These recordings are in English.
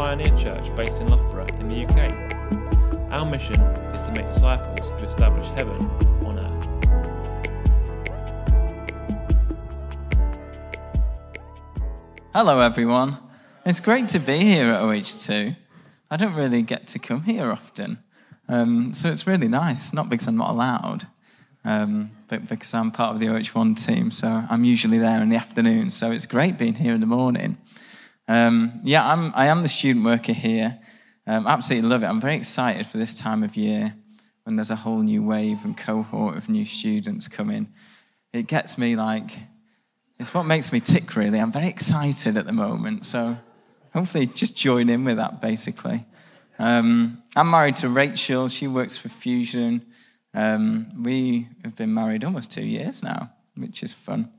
pioneer church based in Loughborough in the UK. Our mission is to make disciples to establish heaven on earth. Hello, everyone. It's great to be here at OH2. I don't really get to come here often, um, so it's really nice. Not because I'm not allowed, um, but because I'm part of the OH1 team, so I'm usually there in the afternoon. So it's great being here in the morning. Um, yeah, I'm, I am the student worker here. Um, absolutely love it. I'm very excited for this time of year when there's a whole new wave and cohort of new students coming. It gets me like, it's what makes me tick, really. I'm very excited at the moment. So hopefully just join in with that, basically. Um, I'm married to Rachel. She works for Fusion. Um, we have been married almost two years now, which is fun.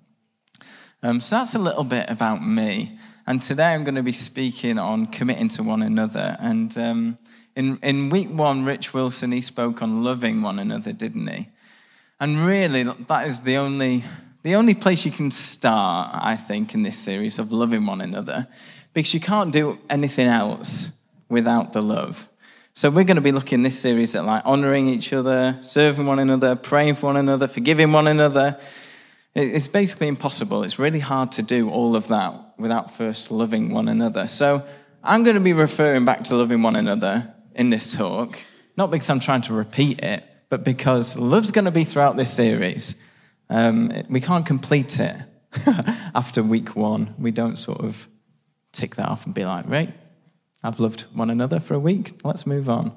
Um, so that's a little bit about me. And today I'm going to be speaking on committing to one another. And um, in, in week one, Rich Wilson, he spoke on loving one another, didn't he? And really, that is the only, the only place you can start, I think, in this series of loving one another, because you can't do anything else without the love. So we're going to be looking this series at like honoring each other, serving one another, praying for one another, forgiving one another. It's basically impossible. It's really hard to do all of that without first loving one another. So I'm going to be referring back to loving one another in this talk, not because I'm trying to repeat it, but because love's going to be throughout this series. Um, we can't complete it after week one. We don't sort of tick that off and be like, right, I've loved one another for a week. Let's move on.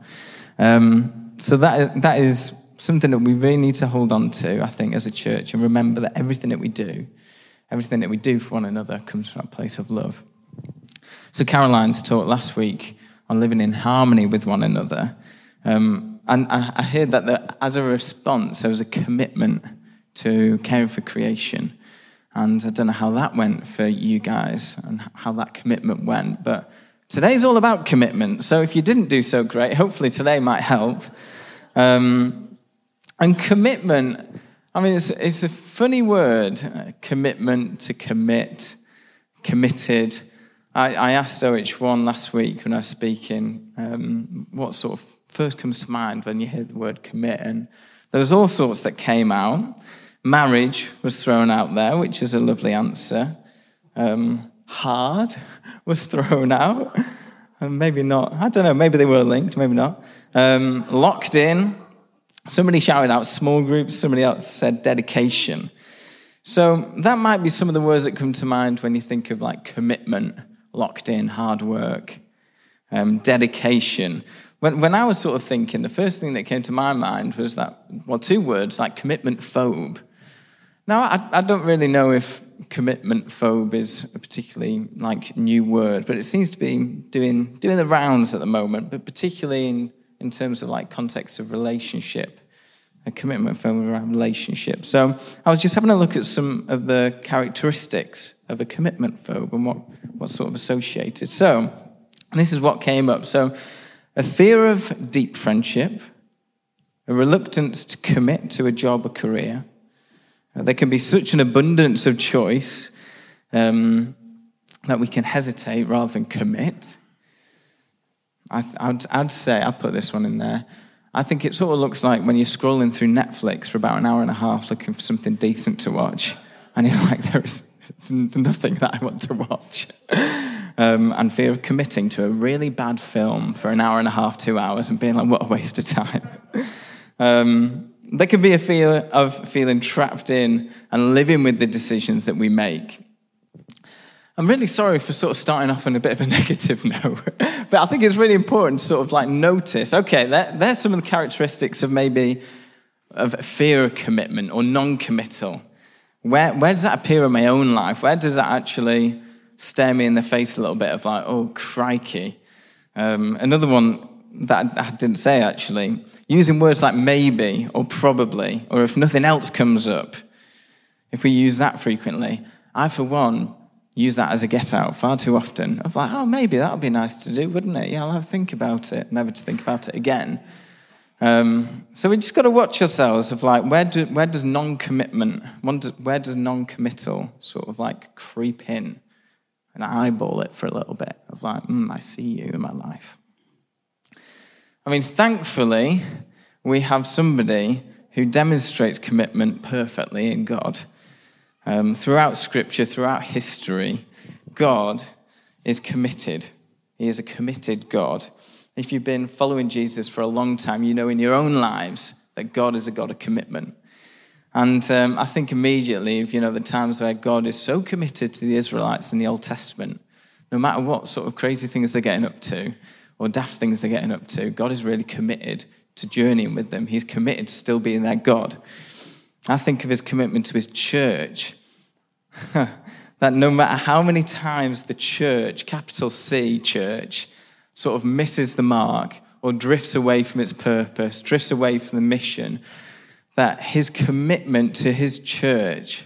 Um, so that that is something that we really need to hold on to, I think, as a church, and remember that everything that we do, everything that we do for one another, comes from a place of love. So Caroline's talked last week on living in harmony with one another, um, and I, I heard that as a response, there was a commitment to caring for creation. And I don't know how that went for you guys and how that commitment went, but Today's all about commitment. So if you didn't do so great, hopefully today might help. Um, and commitment, I mean, it's, it's a funny word commitment to commit, committed. I, I, asked OH1 last week when I was speaking um, what sort of first comes to mind when you hear the word commit. And there was all sorts that came out. Marriage was thrown out there, which is a lovely answer. Um, hard was thrown out. And maybe not. I don't know. Maybe they were linked, maybe not. Um, locked in. Somebody shouted out small groups. Somebody else said dedication. So that might be some of the words that come to mind when you think of like commitment, locked in, hard work, um, dedication. When, when I was sort of thinking, the first thing that came to my mind was that, well, two words like commitment phobe. Now, I, I don't really know if commitment phobe is a particularly like new word, but it seems to be doing doing the rounds at the moment, but particularly in, in terms of like context of relationship, a commitment phobe around relationship. So I was just having a look at some of the characteristics of a commitment phobe and what, what's sort of associated. So, this is what came up. So a fear of deep friendship, a reluctance to commit to a job or career there can be such an abundance of choice um, that we can hesitate rather than commit. I, would I'd say, I'll put this one in there. I think it sort of looks like when you're scrolling through Netflix for about an hour and a half looking for something decent to watch, and you're like, there is nothing that I want to watch. Um, and fear of committing to a really bad film for an hour and a half, two hours, and being like, what a waste of time. um, there can be a fear of feeling trapped in and living with the decisions that we make. I'm really sorry for sort of starting off on a bit of a negative note, but I think it's really important to sort of like notice okay, there, there's some of the characteristics of maybe of fear of commitment or non committal. Where, where does that appear in my own life? Where does that actually stare me in the face a little bit of like, oh, crikey? Um, another one that I didn't say actually, using words like maybe or probably, or if nothing else comes up, if we use that frequently, I, for one, use that as a get out far too often. Of like, oh, maybe that would be nice to do, wouldn't it? Yeah, I'll have to think about it, never to think about it again. Um, so we just got to watch ourselves of like, where, do, where does non commitment, where does non committal sort of like creep in? and eyeball it for a little bit of like, mm, I see you in my life. I mean, thankfully, we have somebody who demonstrates commitment perfectly in God. Um, throughout Scripture, throughout history, God is committed. He is a committed God. If you've been following Jesus for a long time, you know in your own lives that God is a God of commitment. And um, I think immediately of you know the times where God is so committed to the Israelites in the Old Testament, no matter what sort of crazy things they're getting up to or daft things they're getting up to, God is really committed to journeying with them. He's committed to still being their God. I think of his commitment to his church. that no matter how many times the church, capital C church, sort of misses the mark or drifts away from its purpose, drifts away from the mission, that his commitment to his church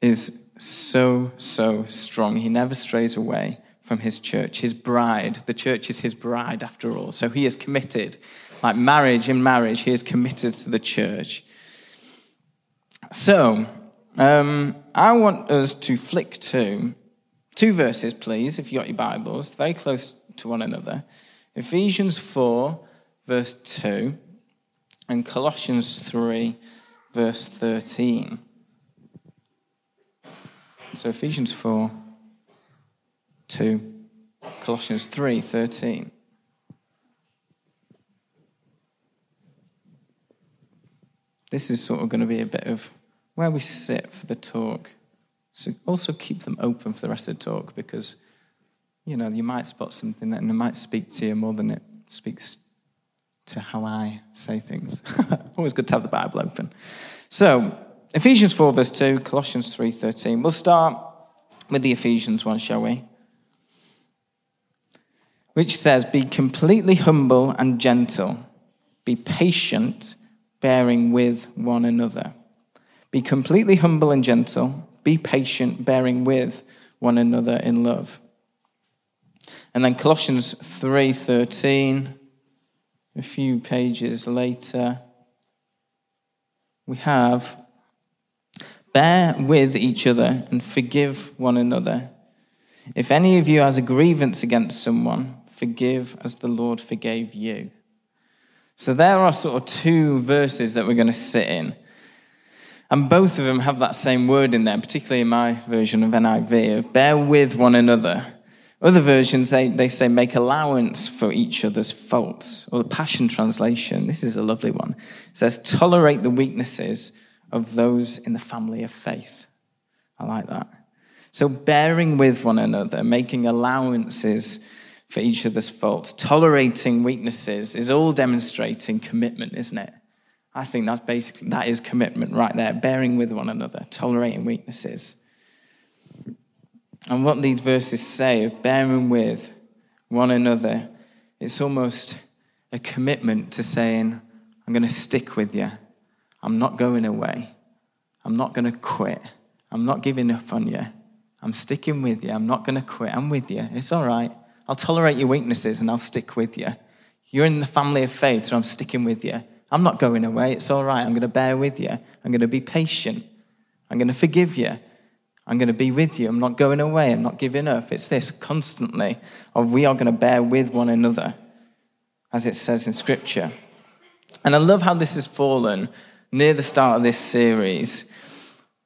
is so, so strong. He never strays away from his church, his bride. The church is his bride, after all. So he is committed. Like marriage, in marriage, he is committed to the church. So, um, I want us to flick to two verses, please, if you've got your Bibles, very close to one another. Ephesians 4, verse 2 and Colossians 3, verse 13. So Ephesians 4, 2, Colossians 3, 13. This is sort of going to be a bit of where we sit for the talk. So also keep them open for the rest of the talk because, you know, you might spot something and it might speak to you more than it speaks to how I say things. Always good to have the Bible open. So, Ephesians 4, verse 2, Colossians 3, 13. We'll start with the Ephesians one, shall we? Which says, Be completely humble and gentle, be patient, bearing with one another. Be completely humble and gentle, be patient, bearing with one another in love. And then Colossians 3:13 a few pages later, we have bear with each other and forgive one another. If any of you has a grievance against someone, forgive as the Lord forgave you. So there are sort of two verses that we're going to sit in. And both of them have that same word in there, particularly in my version of NIV, of bear with one another. Other versions, they, they say make allowance for each other's faults. Or the Passion Translation, this is a lovely one, says tolerate the weaknesses of those in the family of faith. I like that. So bearing with one another, making allowances for each other's faults, tolerating weaknesses is all demonstrating commitment, isn't it? I think that's basically, that is commitment right there, bearing with one another, tolerating weaknesses. And what these verses say of bearing with one another, it's almost a commitment to saying, I'm going to stick with you. I'm not going away. I'm not going to quit. I'm not giving up on you. I'm sticking with you. I'm not going to quit. I'm with you. It's all right. I'll tolerate your weaknesses and I'll stick with you. You're in the family of faith, so I'm sticking with you. I'm not going away. It's all right. I'm going to bear with you. I'm going to be patient. I'm going to forgive you. I'm going to be with you. I'm not going away. I'm not giving up. It's this constantly of we are going to bear with one another, as it says in Scripture. And I love how this has fallen near the start of this series.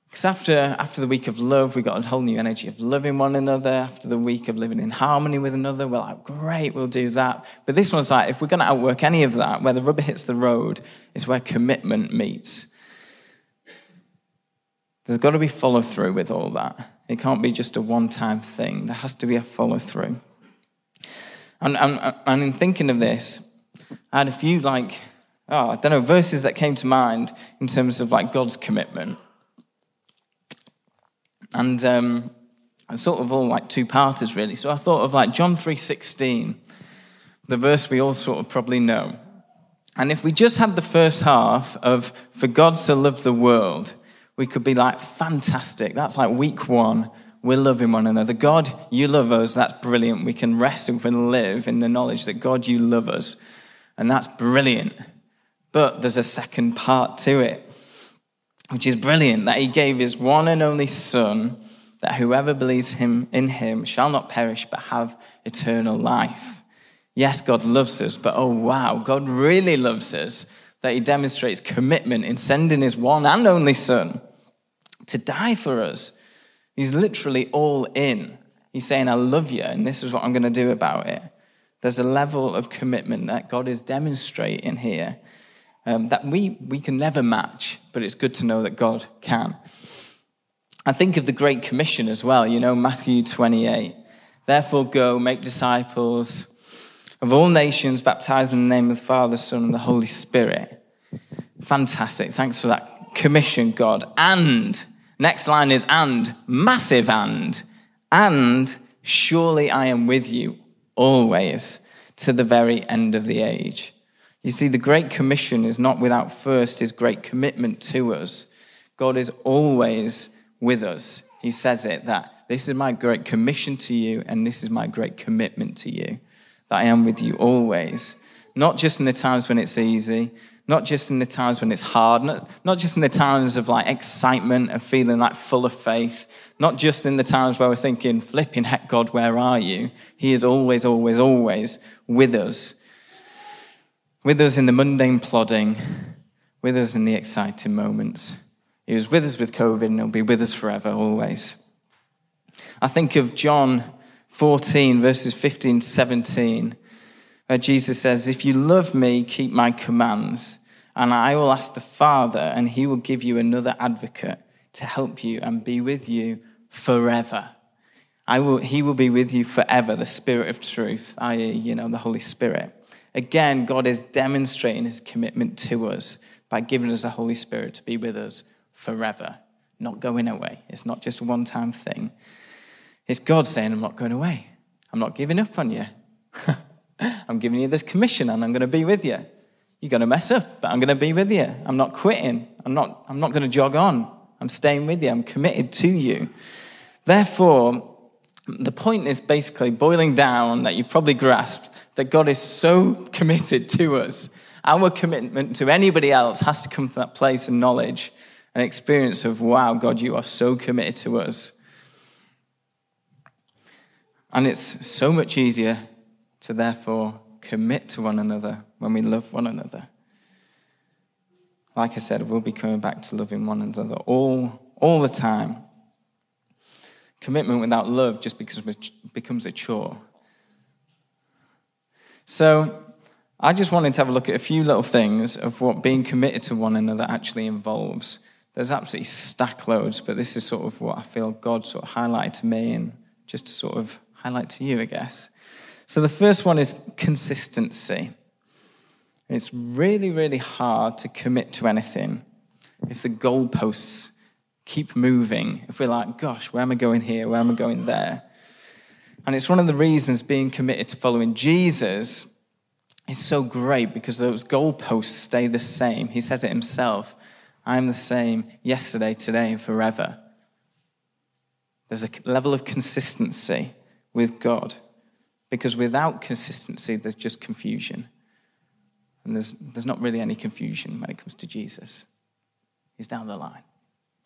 Because after, after the week of love, we got a whole new energy of loving one another. After the week of living in harmony with another, we're like, great, we'll do that. But this one's like, if we're going to outwork any of that, where the rubber hits the road is where commitment meets. There's got to be follow through with all that. It can't be just a one time thing, there has to be a follow through. And, and, and in thinking of this, I had a few, like, oh, I don't know, verses that came to mind in terms of like God's commitment. And um, sort of all like two parters really. So I thought of like John 3:16, the verse we all sort of probably know. And if we just had the first half of for God so loved the world, we could be like, fantastic. That's like week one. We're loving one another. God, you love us. That's brilliant. We can rest and we can live in the knowledge that God, you love us. And that's brilliant. But there's a second part to it, which is brilliant that He gave His one and only Son that whoever believes him in him shall not perish but have eternal life. Yes, God loves us, but oh wow, God really loves us that he demonstrates commitment in sending his one and only son to die for us. He's literally all in. He's saying, I love you, and this is what I'm going to do about it. There's a level of commitment that God is demonstrating here um, that we, we can never match, but it's good to know that God can. I think of the Great Commission as well, you know, Matthew 28. Therefore, go, make disciples of all nations, baptize in the name of the Father, Son, and the Holy Spirit. Fantastic. Thanks for that commission, God. And, next line is and, massive and, and surely I am with you always to the very end of the age. You see, the Great Commission is not without first his great commitment to us. God is always with us. He says it that this is my great commission to you, and this is my great commitment to you that I am with you always. Not just in the times when it's easy, not just in the times when it's hard, not, not just in the times of like excitement and feeling like full of faith, not just in the times where we're thinking, flipping heck, God, where are you? He is always, always, always with us. With us in the mundane plodding, with us in the exciting moments. He was with us with COVID and he'll be with us forever, always. I think of John 14, verses 15 17, where Jesus says, If you love me, keep my commands, and I will ask the Father, and he will give you another advocate to help you and be with you forever. I will, he will be with you forever, the Spirit of truth, i.e., you know, the Holy Spirit. Again, God is demonstrating his commitment to us by giving us the Holy Spirit to be with us forever, not going away. It's not just a one time thing. It's God saying, I'm not going away. I'm not giving up on you. I'm giving you this commission and I'm going to be with you. You're going to mess up, but I'm going to be with you. I'm not quitting. I'm not, I'm not going to jog on. I'm staying with you. I'm committed to you. Therefore, the point is basically boiling down that you've probably grasped that God is so committed to us. Our commitment to anybody else has to come from that place of knowledge and experience of, wow, God, you are so committed to us. And it's so much easier to therefore commit to one another when we love one another. Like I said, we'll be coming back to loving one another all, all the time. Commitment without love just becomes a chore. So, I just wanted to have a look at a few little things of what being committed to one another actually involves. There's absolutely stack loads, but this is sort of what I feel God sort of highlighted to me and just to sort of highlight to you, I guess. So the first one is consistency. It's really, really hard to commit to anything if the goalposts keep moving. If we're like, gosh, where am I going here? Where am I going there? And it's one of the reasons being committed to following Jesus is so great because those goalposts stay the same. He says it himself I'm the same yesterday, today, and forever. There's a level of consistency with God. Because without consistency, there's just confusion. And there's, there's not really any confusion when it comes to Jesus. He's down the line,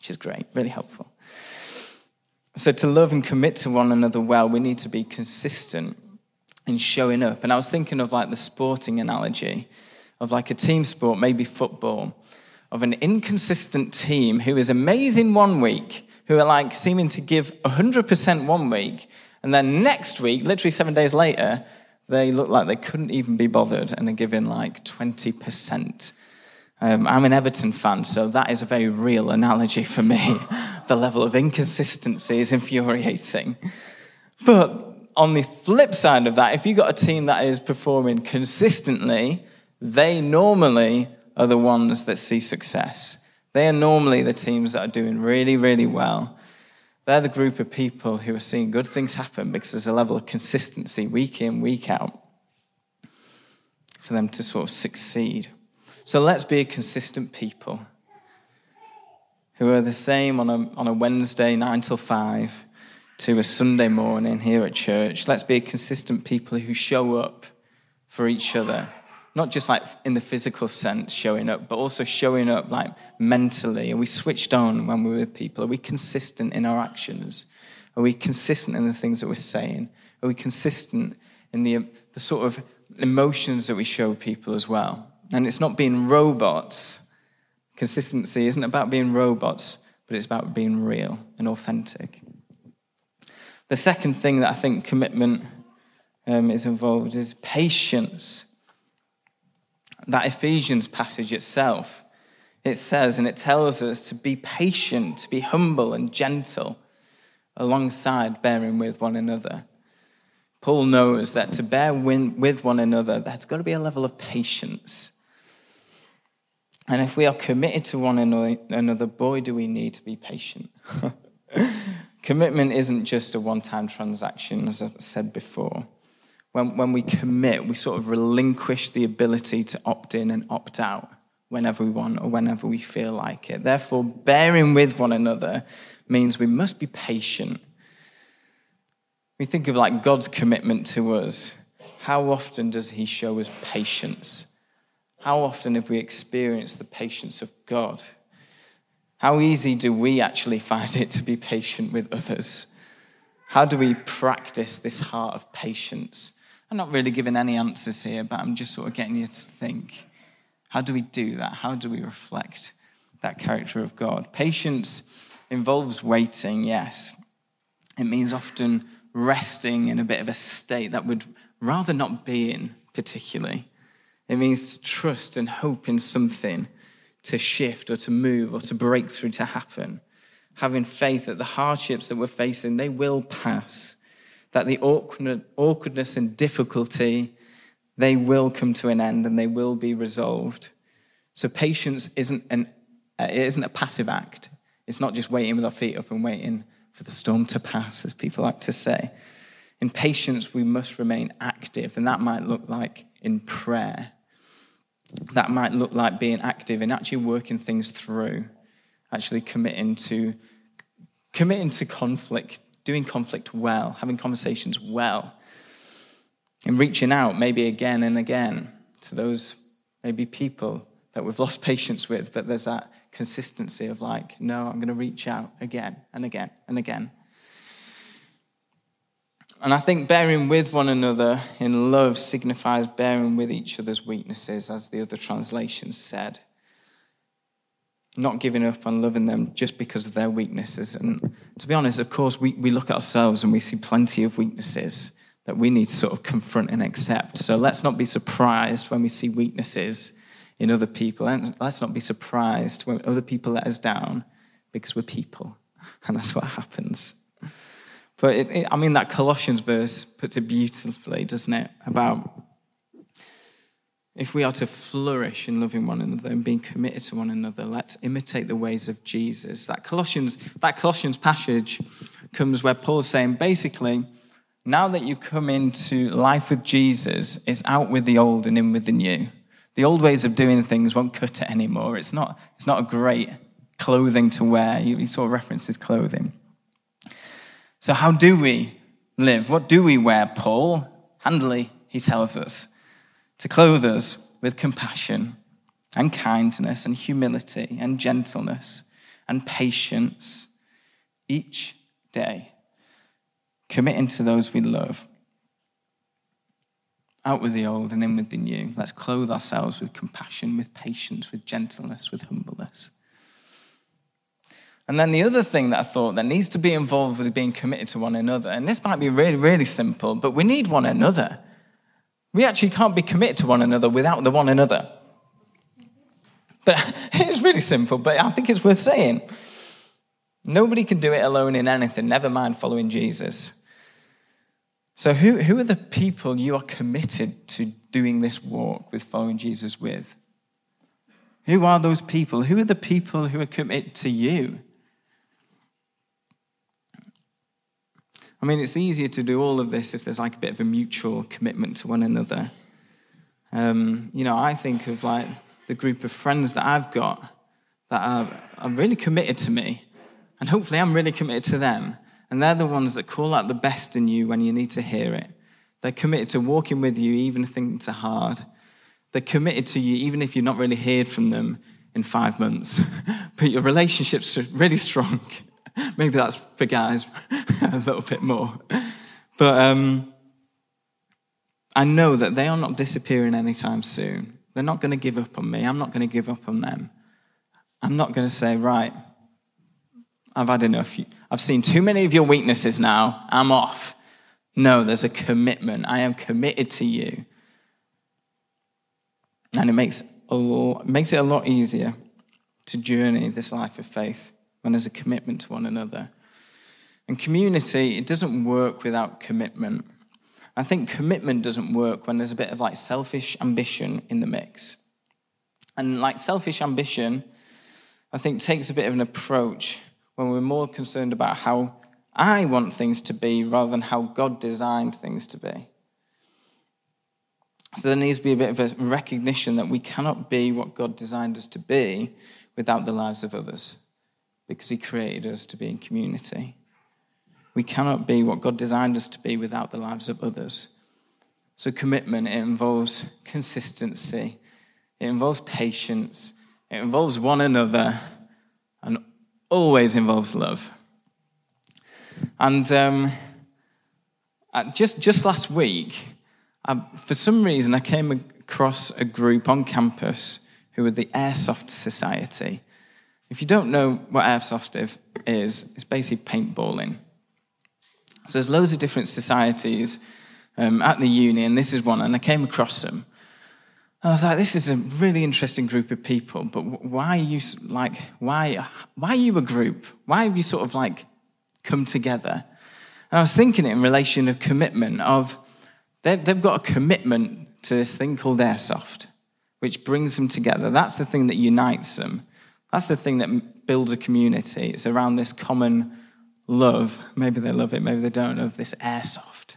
which is great, really helpful. So, to love and commit to one another well, we need to be consistent in showing up. And I was thinking of like the sporting analogy of like a team sport, maybe football, of an inconsistent team who is amazing one week, who are like seeming to give 100% one week, and then next week, literally seven days later, they look like they couldn't even be bothered and are giving like 20%. Um, I'm an Everton fan, so that is a very real analogy for me. the level of inconsistency is infuriating. But on the flip side of that, if you've got a team that is performing consistently, they normally are the ones that see success. They are normally the teams that are doing really, really well. They're the group of people who are seeing good things happen because there's a level of consistency week in, week out for them to sort of succeed. So let's be a consistent people who are the same on a, on a Wednesday, 9 till 5, to a Sunday morning here at church. Let's be a consistent people who show up for each other not just like in the physical sense showing up, but also showing up like mentally. Are we switched on when we're with people? Are we consistent in our actions? Are we consistent in the things that we're saying? Are we consistent in the, the sort of emotions that we show people as well? And it's not being robots. Consistency isn't about being robots, but it's about being real and authentic. The second thing that I think commitment um, is involved is patience. That Ephesians passage itself, it says and it tells us to be patient, to be humble and gentle, alongside bearing with one another. Paul knows that to bear with one another, there's got to be a level of patience. And if we are committed to one another, boy, do we need to be patient. Commitment isn't just a one time transaction, as I've said before. When, when we commit, we sort of relinquish the ability to opt in and opt out whenever we want or whenever we feel like it. Therefore, bearing with one another means we must be patient. We think of like God's commitment to us. How often does He show us patience? How often have we experienced the patience of God? How easy do we actually find it to be patient with others? How do we practice this heart of patience? I'm not really giving any answers here, but I'm just sort of getting you to think. How do we do that? How do we reflect that character of God? Patience involves waiting, yes. It means often resting in a bit of a state that we'd rather not be in, particularly. It means to trust and hope in something to shift or to move or to break through to happen. Having faith that the hardships that we're facing, they will pass. That the awkwardness and difficulty, they will come to an end and they will be resolved. So patience isn't, an, it isn't a passive act. It's not just waiting with our feet up and waiting for the storm to pass, as people like to say. In patience, we must remain active, and that might look like in prayer that might look like being active and actually working things through, actually committing to committing to conflict, doing conflict well, having conversations well, and reaching out maybe again and again to those maybe people that we've lost patience with, but there's that consistency of like, no, I'm going to reach out again and again and again. And I think bearing with one another in love signifies bearing with each other's weaknesses, as the other translations said. Not giving up on loving them just because of their weaknesses. And to be honest, of course, we, we look at ourselves and we see plenty of weaknesses that we need to sort of confront and accept. So let's not be surprised when we see weaknesses in other people. And let's not be surprised when other people let us down because we're people. And that's what happens. But it, it, I mean, that Colossians verse puts it beautifully, doesn't it? About if we are to flourish in loving one another and being committed to one another, let's imitate the ways of Jesus. That Colossians, that Colossians passage comes where Paul's saying basically, now that you come into life with Jesus, it's out with the old and in with the new. The old ways of doing things won't cut it anymore. It's not, it's not a great clothing to wear. You, you sort of references clothing. So, how do we live? What do we wear, Paul? Handily, he tells us to clothe us with compassion and kindness and humility and gentleness and patience each day, committing to those we love. Out with the old and in with the new. Let's clothe ourselves with compassion, with patience, with gentleness, with humbleness. And then the other thing that I thought that needs to be involved with being committed to one another, and this might be really, really simple, but we need one another. We actually can't be committed to one another without the one another. But it's really simple, but I think it's worth saying. Nobody can do it alone in anything, never mind following Jesus. So, who, who are the people you are committed to doing this walk with following Jesus with? Who are those people? Who are the people who are committed to you? I mean, it's easier to do all of this if there's like a bit of a mutual commitment to one another. Um, you know, I think of like the group of friends that I've got that are, are really committed to me, and hopefully I'm really committed to them. And they're the ones that call out the best in you when you need to hear it. They're committed to walking with you even if things are hard. They're committed to you, even if you've not really heard from them in five months. but your relationship's really strong. Maybe that's for guys a little bit more. But um, I know that they are not disappearing anytime soon. They're not going to give up on me. I'm not going to give up on them. I'm not going to say, right, I've had enough. I've seen too many of your weaknesses now. I'm off. No, there's a commitment. I am committed to you. And it makes, a lot, makes it a lot easier to journey this life of faith when there's a commitment to one another. And community, it doesn't work without commitment. I think commitment doesn't work when there's a bit of like selfish ambition in the mix. And like selfish ambition, I think takes a bit of an approach when we're more concerned about how I want things to be rather than how God designed things to be. So there needs to be a bit of a recognition that we cannot be what God designed us to be without the lives of others because He created us to be in community. We cannot be what God designed us to be without the lives of others. So, commitment, it involves consistency, it involves patience, it involves one another, and always involves love. And um, just, just last week, I, for some reason, I came across a group on campus who were the Airsoft Society. If you don't know what Airsoft is, it's basically paintballing. So there's loads of different societies um, at the uni, and this is one, and I came across them. I was like, this is a really interesting group of people, but why are you like, why, why are you a group? Why have you sort of like come together? And I was thinking in relation of commitment of, they've, they've got a commitment to this thing called airsoft, which brings them together. That's the thing that unites them. That's the thing that builds a community. It's around this common love, maybe they love it, maybe they don't, of this airsoft.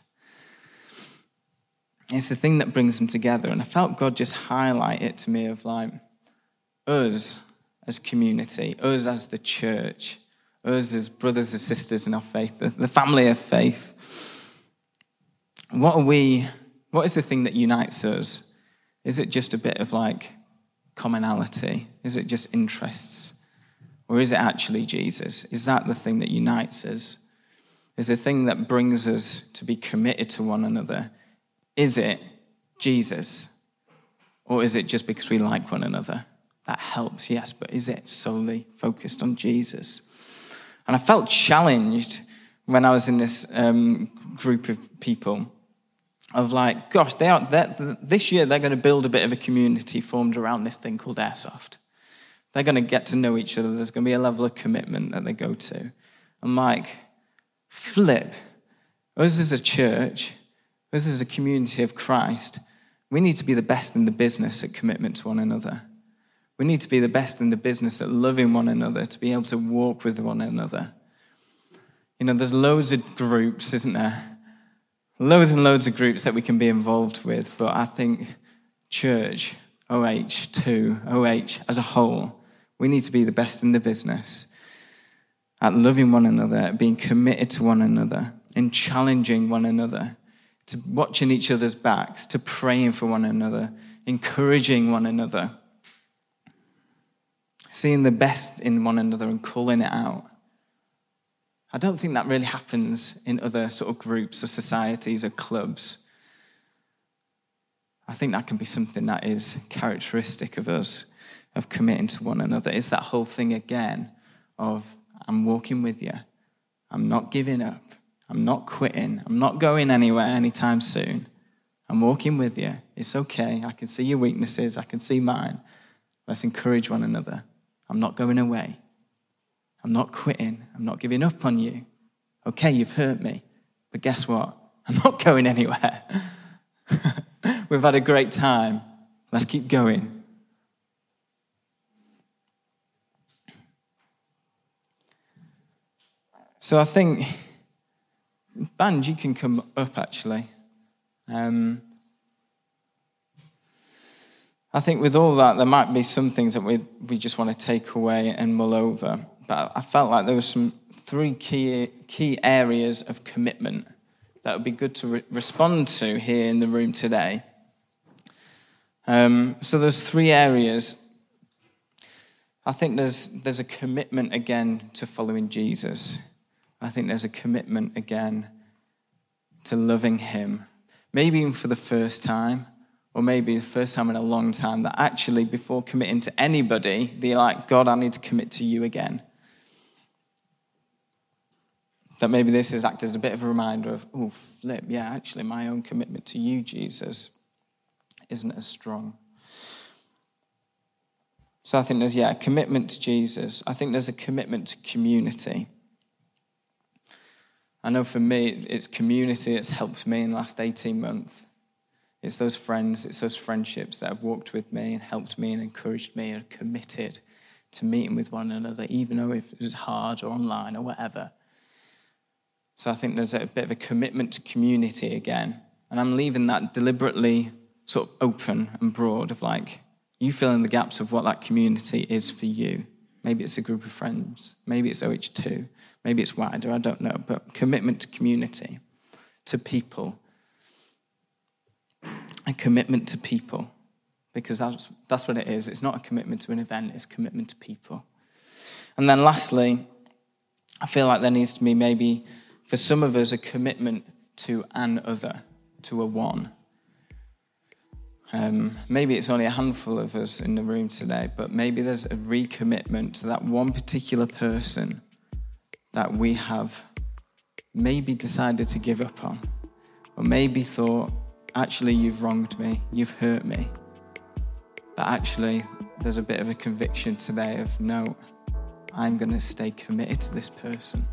It's the thing that brings them together. And I felt God just highlight it to me of like us as community, us as the church, us as brothers and sisters in our faith, the, family of faith. What are we, what is the thing that unites us? Is it just a bit of like commonality? Is it just interests? Or is it actually Jesus? Is that the thing that unites us? Is the thing that brings us to be committed to one another? Is it Jesus? Or is it just because we like one another? That helps, yes, but is it solely focused on Jesus? And I felt challenged when I was in this um, group of people of like, gosh, they are, this year they're going to build a bit of a community formed around this thing called Airsoft. They're going to get to know each other. There's going to be a level of commitment that they go to. I'm like, flip. Us as a church, us as a community of Christ, we need to be the best in the business at commitment to one another. We need to be the best in the business at loving one another, to be able to walk with one another. You know, there's loads of groups, isn't there? Loads and loads of groups that we can be involved with, but I think church, OH2, OH as a whole, we need to be the best in the business at loving one another, at being committed to one another, in challenging one another, to watching each other's backs, to praying for one another, encouraging one another, seeing the best in one another and calling it out. I don't think that really happens in other sort of groups or societies or clubs. I think that can be something that is characteristic of us of committing to one another. It's that whole thing again of I'm walking with you. I'm not giving up. I'm not quitting. I'm not going anywhere anytime soon. I'm walking with you. It's okay. I can see your weaknesses. I can see mine. Let's encourage one another. I'm not going away. I'm not quitting. I'm not giving up on you. Okay, you've hurt me. But guess what? I'm not going anywhere. We've had a great time. Let's keep going. So I think, band, you can come up actually. Um, I think with all that, there might be some things that we, we just want to take away and mull over. But I felt like there were some three key, key areas of commitment that would be good to re- respond to here in the room today. Um, so there's three areas. I think there's there's a commitment again to following Jesus. I think there's a commitment again to loving Him, maybe even for the first time, or maybe the first time in a long time. That actually, before committing to anybody, they're like, God, I need to commit to you again. That maybe this has acted as a bit of a reminder of, oh, flip, yeah, actually, my own commitment to you, Jesus, isn't as strong. So I think there's, yeah, a commitment to Jesus. I think there's a commitment to community. I know for me, it's community that's helped me in the last 18 months. It's those friends, it's those friendships that have walked with me and helped me and encouraged me and committed to meeting with one another, even though if it was hard or online or whatever. So I think there's a bit of a commitment to community again. And I'm leaving that deliberately sort of open and broad of like, you fill in the gaps of what that community is for you. Maybe it's a group of friends, maybe it's OH2, maybe it's wider, I don't know. But commitment to community, to people, a commitment to people, because that's, that's what it is. It's not a commitment to an event, it's commitment to people. And then lastly, I feel like there needs to be maybe for some of us, a commitment to an other, to a one. Um, maybe it's only a handful of us in the room today, but maybe there's a recommitment to that one particular person that we have maybe decided to give up on, or maybe thought, actually, you've wronged me, you've hurt me. But actually, there's a bit of a conviction today of no, I'm going to stay committed to this person.